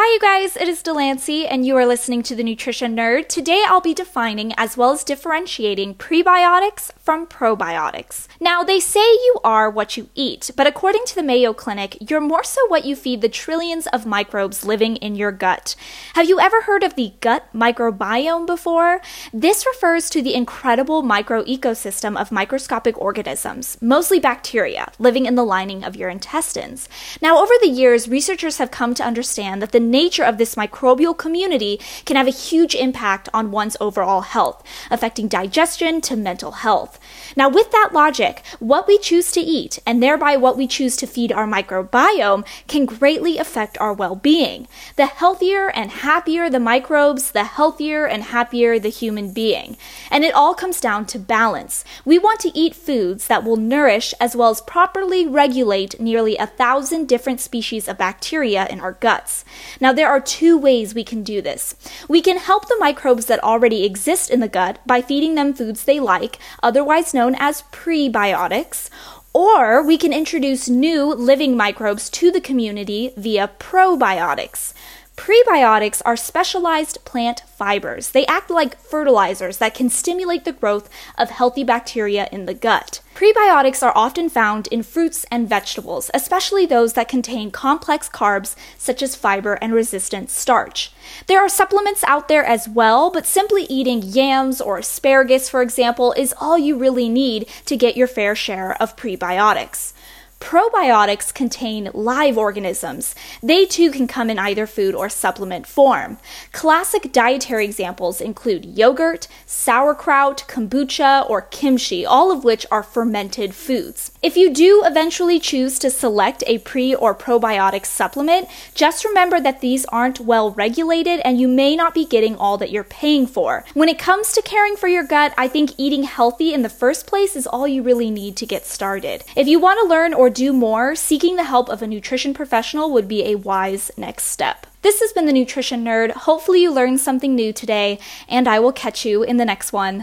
Hi, you guys, it is Delancey, and you are listening to the Nutrition Nerd. Today, I'll be defining as well as differentiating prebiotics from probiotics. Now, they say you are what you eat, but according to the Mayo Clinic, you're more so what you feed the trillions of microbes living in your gut. Have you ever heard of the gut microbiome before? This refers to the incredible micro ecosystem of microscopic organisms, mostly bacteria, living in the lining of your intestines. Now, over the years, researchers have come to understand that the nature of this microbial community can have a huge impact on one's overall health, affecting digestion to mental health. Now, with that logic, what we choose to eat, and thereby what we choose to feed our microbiome, can greatly affect our well being. The healthier and happier the microbes, the healthier and happier the human being. And it all comes down to balance. We want to eat foods that will nourish as well as properly regulate nearly a thousand different species of bacteria in our guts. Now, there are two ways we can do this. We can help the microbes that already exist in the gut by feeding them foods they like, otherwise known as prebiotics, or we can introduce new living microbes to the community via probiotics. Prebiotics are specialized plant fibers. They act like fertilizers that can stimulate the growth of healthy bacteria in the gut. Prebiotics are often found in fruits and vegetables, especially those that contain complex carbs such as fiber and resistant starch. There are supplements out there as well, but simply eating yams or asparagus, for example, is all you really need to get your fair share of prebiotics. Probiotics contain live organisms. They too can come in either food or supplement form. Classic dietary examples include yogurt, sauerkraut, kombucha, or kimchi, all of which are fermented foods. If you do eventually choose to select a pre or probiotic supplement, just remember that these aren't well regulated and you may not be getting all that you're paying for. When it comes to caring for your gut, I think eating healthy in the first place is all you really need to get started. If you want to learn or do more, seeking the help of a nutrition professional would be a wise next step. This has been the Nutrition Nerd. Hopefully, you learned something new today, and I will catch you in the next one.